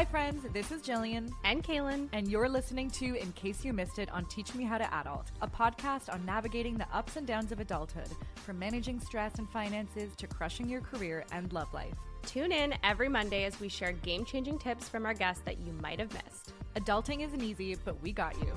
Hi, friends. This is Jillian. And Kaylin. And you're listening to In Case You Missed It on Teach Me How to Adult, a podcast on navigating the ups and downs of adulthood, from managing stress and finances to crushing your career and love life. Tune in every Monday as we share game changing tips from our guests that you might have missed. Adulting isn't easy, but we got you.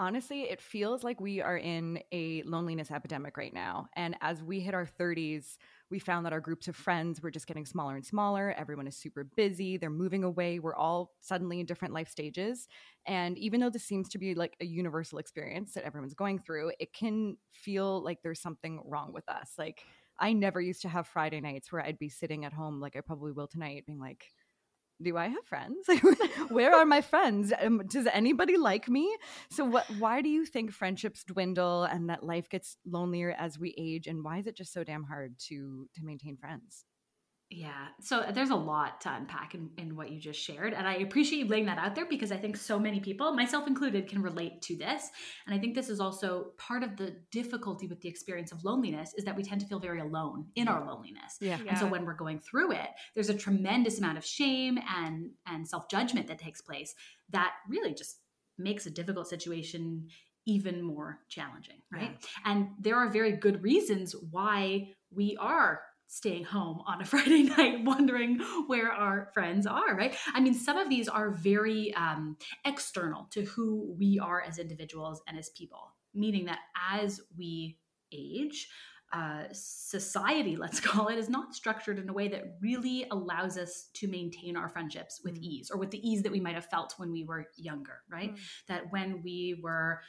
Honestly, it feels like we are in a loneliness epidemic right now. And as we hit our 30s, we found that our groups of friends were just getting smaller and smaller. Everyone is super busy. They're moving away. We're all suddenly in different life stages. And even though this seems to be like a universal experience that everyone's going through, it can feel like there's something wrong with us. Like, I never used to have Friday nights where I'd be sitting at home, like I probably will tonight, being like, do I have friends? Where are my friends? Um, does anybody like me? So, what? Why do you think friendships dwindle and that life gets lonelier as we age? And why is it just so damn hard to to maintain friends? Yeah. So there's a lot to unpack in, in what you just shared. And I appreciate you laying that out there because I think so many people, myself included, can relate to this. And I think this is also part of the difficulty with the experience of loneliness is that we tend to feel very alone in our loneliness. Yeah. And so when we're going through it, there's a tremendous amount of shame and and self-judgment that takes place that really just makes a difficult situation even more challenging, right? Yeah. And there are very good reasons why we are staying home on a Friday night wondering where our friends are, right? I mean, some of these are very um, external to who we are as individuals and as people, meaning that as we age, uh, society, let's call it, is not structured in a way that really allows us to maintain our friendships with mm. ease or with the ease that we might have felt when we were younger, right? Mm. That when we were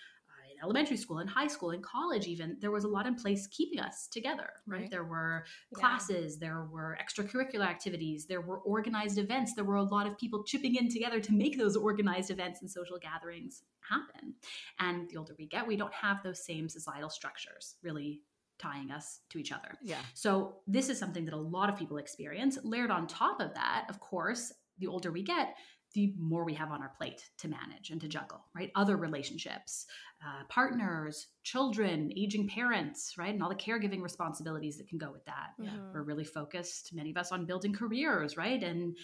elementary school and high school and college even there was a lot in place keeping us together right, right. there were classes yeah. there were extracurricular activities there were organized events there were a lot of people chipping in together to make those organized events and social gatherings happen and the older we get we don't have those same societal structures really tying us to each other. Yeah. So this is something that a lot of people experience. Layered on top of that, of course, the older we get, the more we have on our plate to manage and to juggle, right? Other relationships, uh, partners, children, aging parents, right? And all the caregiving responsibilities that can go with that. Yeah. We're really focused, many of us, on building careers, right? And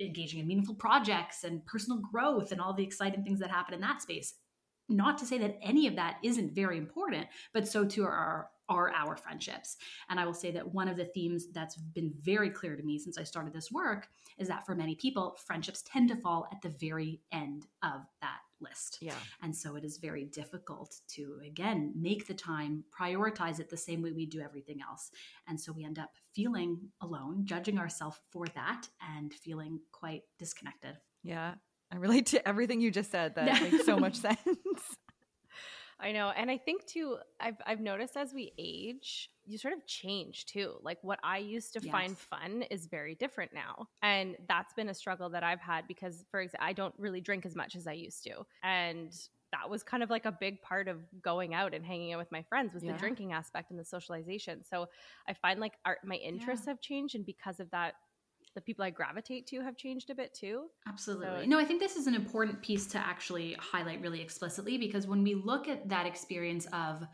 engaging in meaningful projects and personal growth and all the exciting things that happen in that space. Not to say that any of that isn't very important, but so too are are our friendships. And I will say that one of the themes that's been very clear to me since I started this work is that for many people, friendships tend to fall at the very end of that list. Yeah. And so it is very difficult to, again, make the time, prioritize it the same way we do everything else. And so we end up feeling alone, judging ourselves for that, and feeling quite disconnected. Yeah. I relate to everything you just said. That makes so much sense. I know. And I think too, I've I've noticed as we age, you sort of change too. Like what I used to yes. find fun is very different now. And that's been a struggle that I've had because for example, I don't really drink as much as I used to. And that was kind of like a big part of going out and hanging out with my friends was yeah. the drinking aspect and the socialization. So I find like our, my interests yeah. have changed and because of that the people I gravitate to have changed a bit too. Absolutely. So, no, I think this is an important piece to actually highlight really explicitly because when we look at that experience of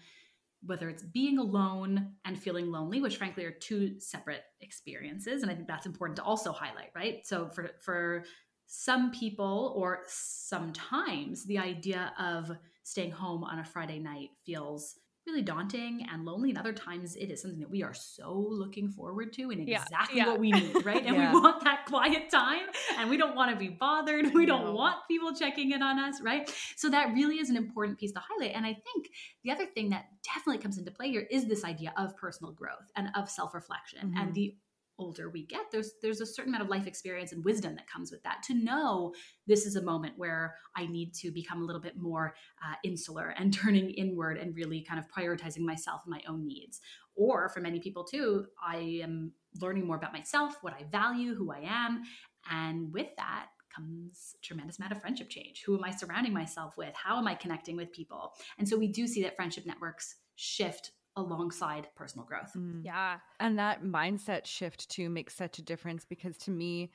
whether it's being alone and feeling lonely, which frankly are two separate experiences, and I think that's important to also highlight, right? So for for some people or sometimes the idea of staying home on a Friday night feels really daunting and lonely. And other times it is something that we are so looking forward to and exactly yeah, yeah. what we need, right? And yeah. we want that quiet time and we don't want to be bothered. We don't want people checking in on us, right? So that really is an important piece to highlight. And I think the other thing that definitely comes into play here is this idea of personal growth and of self reflection mm-hmm. and the older we get there's there's a certain amount of life experience and wisdom that comes with that. To know this is a moment where i need to become a little bit more uh, insular and turning inward and really kind of prioritizing myself and my own needs. Or for many people too i am learning more about myself what i value who i am and with that comes tremendous amount of friendship change. Who am i surrounding myself with? How am i connecting with people? And so we do see that friendship networks shift alongside personal growth. Mm. Yeah. And that mindset shift too makes such a difference because to me,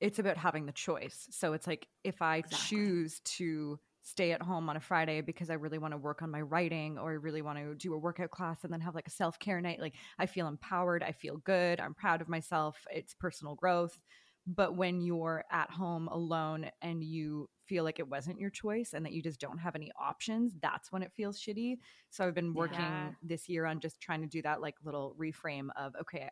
it's about having the choice. So it's like if I exactly. choose to stay at home on a Friday because I really want to work on my writing or I really want to do a workout class and then have like a self care night. Like I feel empowered, I feel good, I'm proud of myself, it's personal growth. But when you're at home alone and you feel like it wasn't your choice and that you just don't have any options, that's when it feels shitty. So I've been working yeah. this year on just trying to do that like little reframe of, okay,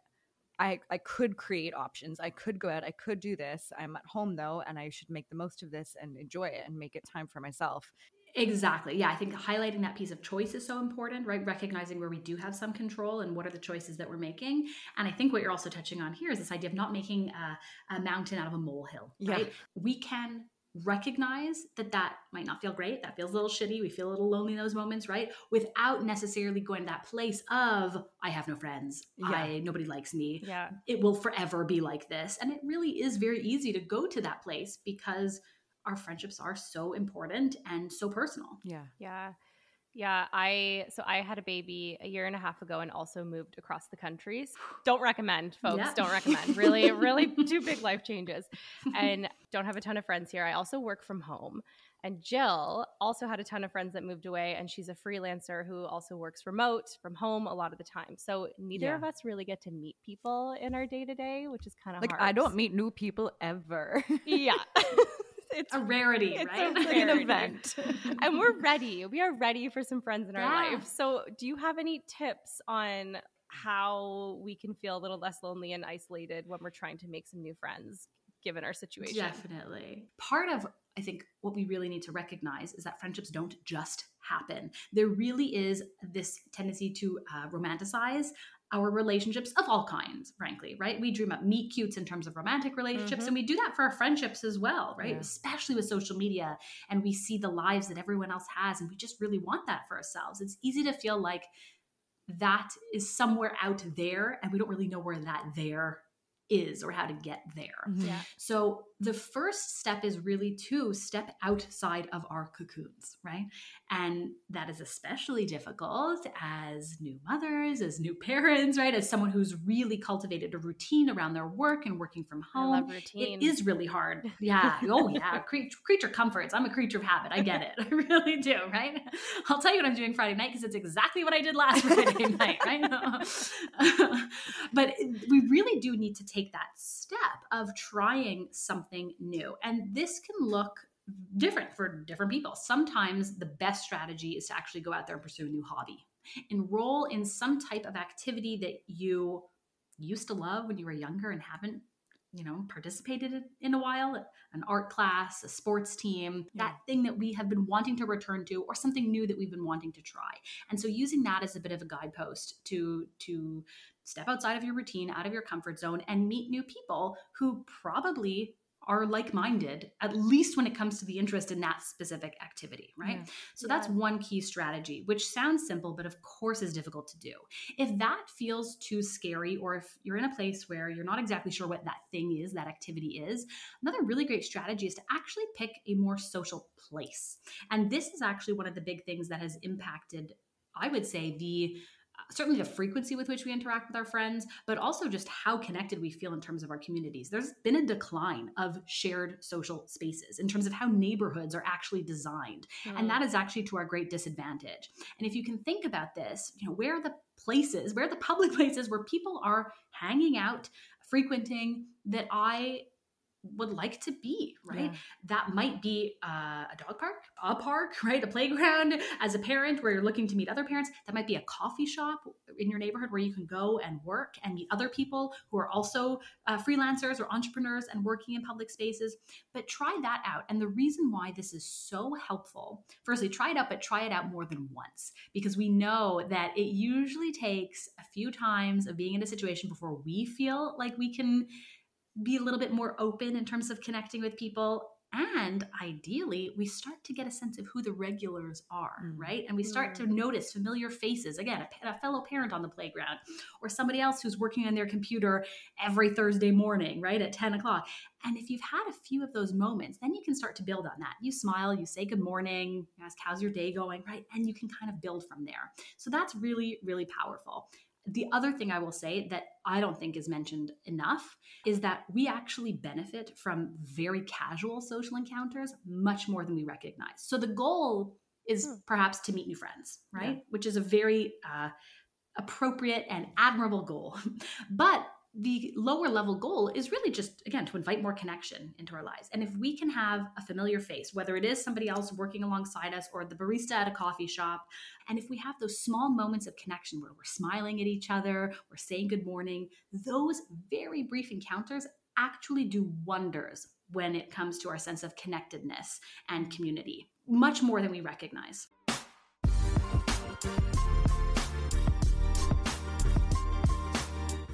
I, I could create options. I could go out. I could do this. I'm at home though, and I should make the most of this and enjoy it and make it time for myself. Exactly. Yeah. I think highlighting that piece of choice is so important, right? Recognizing where we do have some control and what are the choices that we're making. And I think what you're also touching on here is this idea of not making a, a mountain out of a molehill, right? Yeah. We can recognize that that might not feel great that feels a little shitty we feel a little lonely in those moments right without necessarily going to that place of i have no friends yeah. i nobody likes me yeah it will forever be like this and it really is very easy to go to that place because our friendships are so important and so personal yeah yeah yeah, I so I had a baby a year and a half ago and also moved across the countries. Don't recommend, folks. Yeah. Don't recommend. Really, really two big life changes. And don't have a ton of friends here. I also work from home. And Jill also had a ton of friends that moved away, and she's a freelancer who also works remote from home a lot of the time. So neither yeah. of us really get to meet people in our day to day, which is kind of like hard. I don't meet new people ever. yeah. it's a rarity, it's right? A rarity. an event. and we're ready. We are ready for some friends in our yeah. life. So, do you have any tips on how we can feel a little less lonely and isolated when we're trying to make some new friends given our situation? Definitely. Part of I think what we really need to recognize is that friendships don't just happen. There really is this tendency to uh, romanticize our relationships of all kinds, frankly, right? We dream up meet cutes in terms of romantic relationships, mm-hmm. and we do that for our friendships as well, right? Yeah. Especially with social media, and we see the lives that everyone else has, and we just really want that for ourselves. It's easy to feel like that is somewhere out there, and we don't really know where that there is or how to get there. Mm-hmm. Yeah. So the first step is really to step outside of our cocoons, right? And that is especially difficult as new mothers, as new parents, right? As someone who's really cultivated a routine around their work and working from home. I love routine. It is really hard. Yeah. oh, yeah. Creature, creature comforts. I'm a creature of habit. I get it. I really do, right? I'll tell you what I'm doing Friday night because it's exactly what I did last Friday night, right? but we really do need to take that step of trying something new. And this can look different for different people. Sometimes the best strategy is to actually go out there and pursue a new hobby. Enroll in some type of activity that you used to love when you were younger and haven't you know participated in a while an art class a sports team yeah. that thing that we have been wanting to return to or something new that we've been wanting to try and so using that as a bit of a guidepost to to step outside of your routine out of your comfort zone and meet new people who probably are like minded, at least when it comes to the interest in that specific activity, right? Yeah. So yeah. that's one key strategy, which sounds simple, but of course is difficult to do. If that feels too scary, or if you're in a place where you're not exactly sure what that thing is, that activity is, another really great strategy is to actually pick a more social place. And this is actually one of the big things that has impacted, I would say, the certainly the frequency with which we interact with our friends, but also just how connected we feel in terms of our communities. There's been a decline of shared social spaces in terms of how neighborhoods are actually designed. Mm. And that is actually to our great disadvantage. And if you can think about this, you know, where are the places, where are the public places where people are hanging out, frequenting that I would like to be, right? Yeah. That might be uh, a dog park, a park, right? A playground as a parent where you're looking to meet other parents. That might be a coffee shop in your neighborhood where you can go and work and meet other people who are also uh, freelancers or entrepreneurs and working in public spaces. But try that out. And the reason why this is so helpful, firstly, try it out, but try it out more than once because we know that it usually takes a few times of being in a situation before we feel like we can be a little bit more open in terms of connecting with people. And ideally we start to get a sense of who the regulars are mm. right? And we start to notice familiar faces. Again a, a, fellow parent on the playground or somebody else who's working on their computer every thursday morning right at 10 o'clock. And if you've had a few of those moments then you can start to build on that. You smile you say good morning ask how's your day going? Right? And you can kind of build from there. So that's really really powerful The other thing I will say that I don't think is mentioned enough is that we actually benefit from very casual social encounters much more than we recognize. So the goal is hmm. perhaps to meet new friends, right? Yeah. Which is a very uh, appropriate and admirable goal. but the lower level goal is really just again to invite more connection into our lives. And if we can have a familiar face whether it is somebody else working alongside us or the barista at a coffee shop and if we have those small moments of connection where we're smiling at each other we're saying good morning those very brief encounters actually do wonders when it comes to our sense of connectedness and community much more than we recognize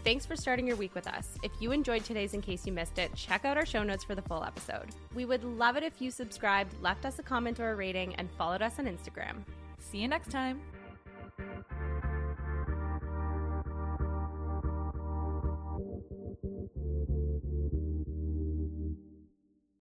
Thanks for starting your week with us. If you enjoyed today's In Case You Missed It, check out our show notes for the full episode. We would love it if you subscribed, left us a comment or a rating, and followed us on Instagram. See you next time.